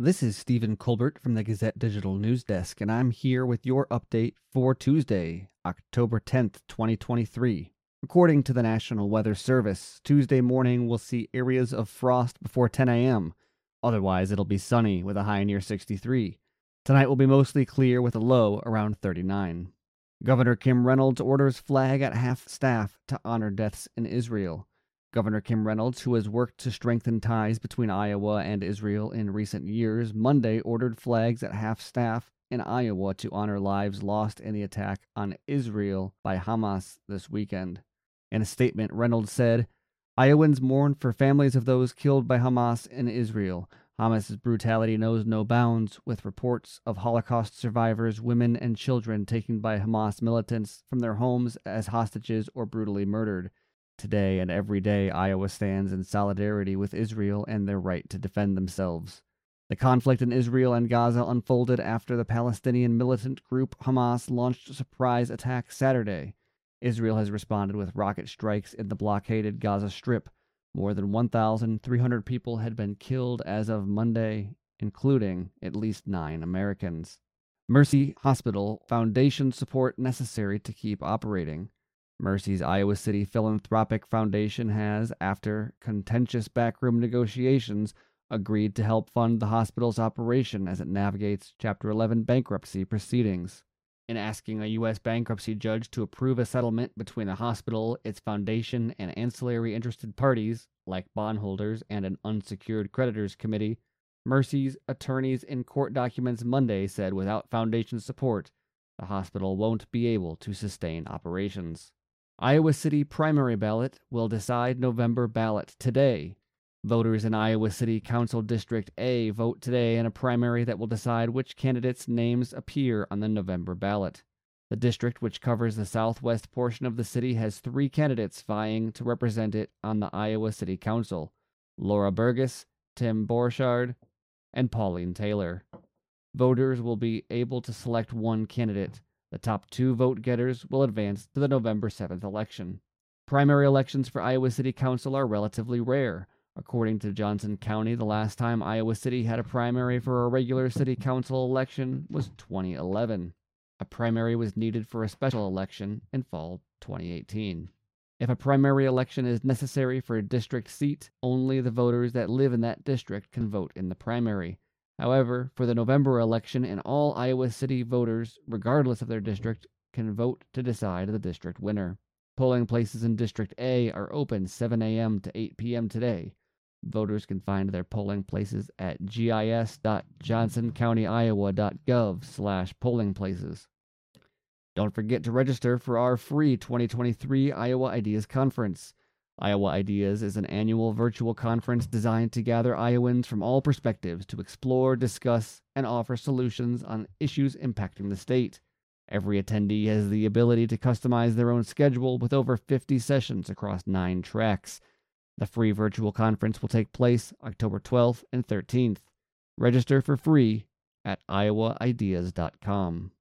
This is Stephen Colbert from the Gazette Digital News Desk, and I'm here with your update for Tuesday, October 10th, 2023. According to the National Weather Service, Tuesday morning will see areas of frost before 10 a.m. Otherwise, it'll be sunny with a high near 63. Tonight will be mostly clear with a low around 39. Governor Kim Reynolds orders flag at half staff to honor deaths in Israel. Governor Kim Reynolds, who has worked to strengthen ties between Iowa and Israel in recent years, Monday ordered flags at half staff in Iowa to honor lives lost in the attack on Israel by Hamas this weekend. In a statement, Reynolds said, Iowans mourn for families of those killed by Hamas in Israel. Hamas's brutality knows no bounds, with reports of Holocaust survivors, women, and children taken by Hamas militants from their homes as hostages or brutally murdered. Today and every day, Iowa stands in solidarity with Israel and their right to defend themselves. The conflict in Israel and Gaza unfolded after the Palestinian militant group Hamas launched a surprise attack Saturday. Israel has responded with rocket strikes in the blockaded Gaza Strip. More than 1,300 people had been killed as of Monday, including at least nine Americans. Mercy Hospital Foundation support necessary to keep operating. Mercy's Iowa City Philanthropic Foundation has, after contentious backroom negotiations, agreed to help fund the hospital's operation as it navigates Chapter 11 bankruptcy proceedings. In asking a U.S. bankruptcy judge to approve a settlement between the hospital, its foundation, and ancillary interested parties, like bondholders and an unsecured creditors committee, Mercy's attorneys in court documents Monday said without foundation support, the hospital won't be able to sustain operations. Iowa City primary ballot will decide November ballot today. Voters in Iowa City Council District A vote today in a primary that will decide which candidates' names appear on the November ballot. The district, which covers the southwest portion of the city, has three candidates vying to represent it on the Iowa City Council Laura Bergus, Tim Borchardt, and Pauline Taylor. Voters will be able to select one candidate. The top two vote getters will advance to the November 7th election. Primary elections for Iowa City Council are relatively rare. According to Johnson County, the last time Iowa City had a primary for a regular city council election was 2011. A primary was needed for a special election in fall 2018. If a primary election is necessary for a district seat, only the voters that live in that district can vote in the primary. However, for the November election, and all Iowa City voters, regardless of their district, can vote to decide the district winner. Polling places in District A are open 7 a.m. to 8 p.m. today. Voters can find their polling places at gis.johnsoncountyiowa.gov slash polling places. Don't forget to register for our free 2023 Iowa Ideas Conference. Iowa Ideas is an annual virtual conference designed to gather Iowans from all perspectives to explore, discuss, and offer solutions on issues impacting the state. Every attendee has the ability to customize their own schedule with over 50 sessions across nine tracks. The free virtual conference will take place October 12th and 13th. Register for free at iowaideas.com.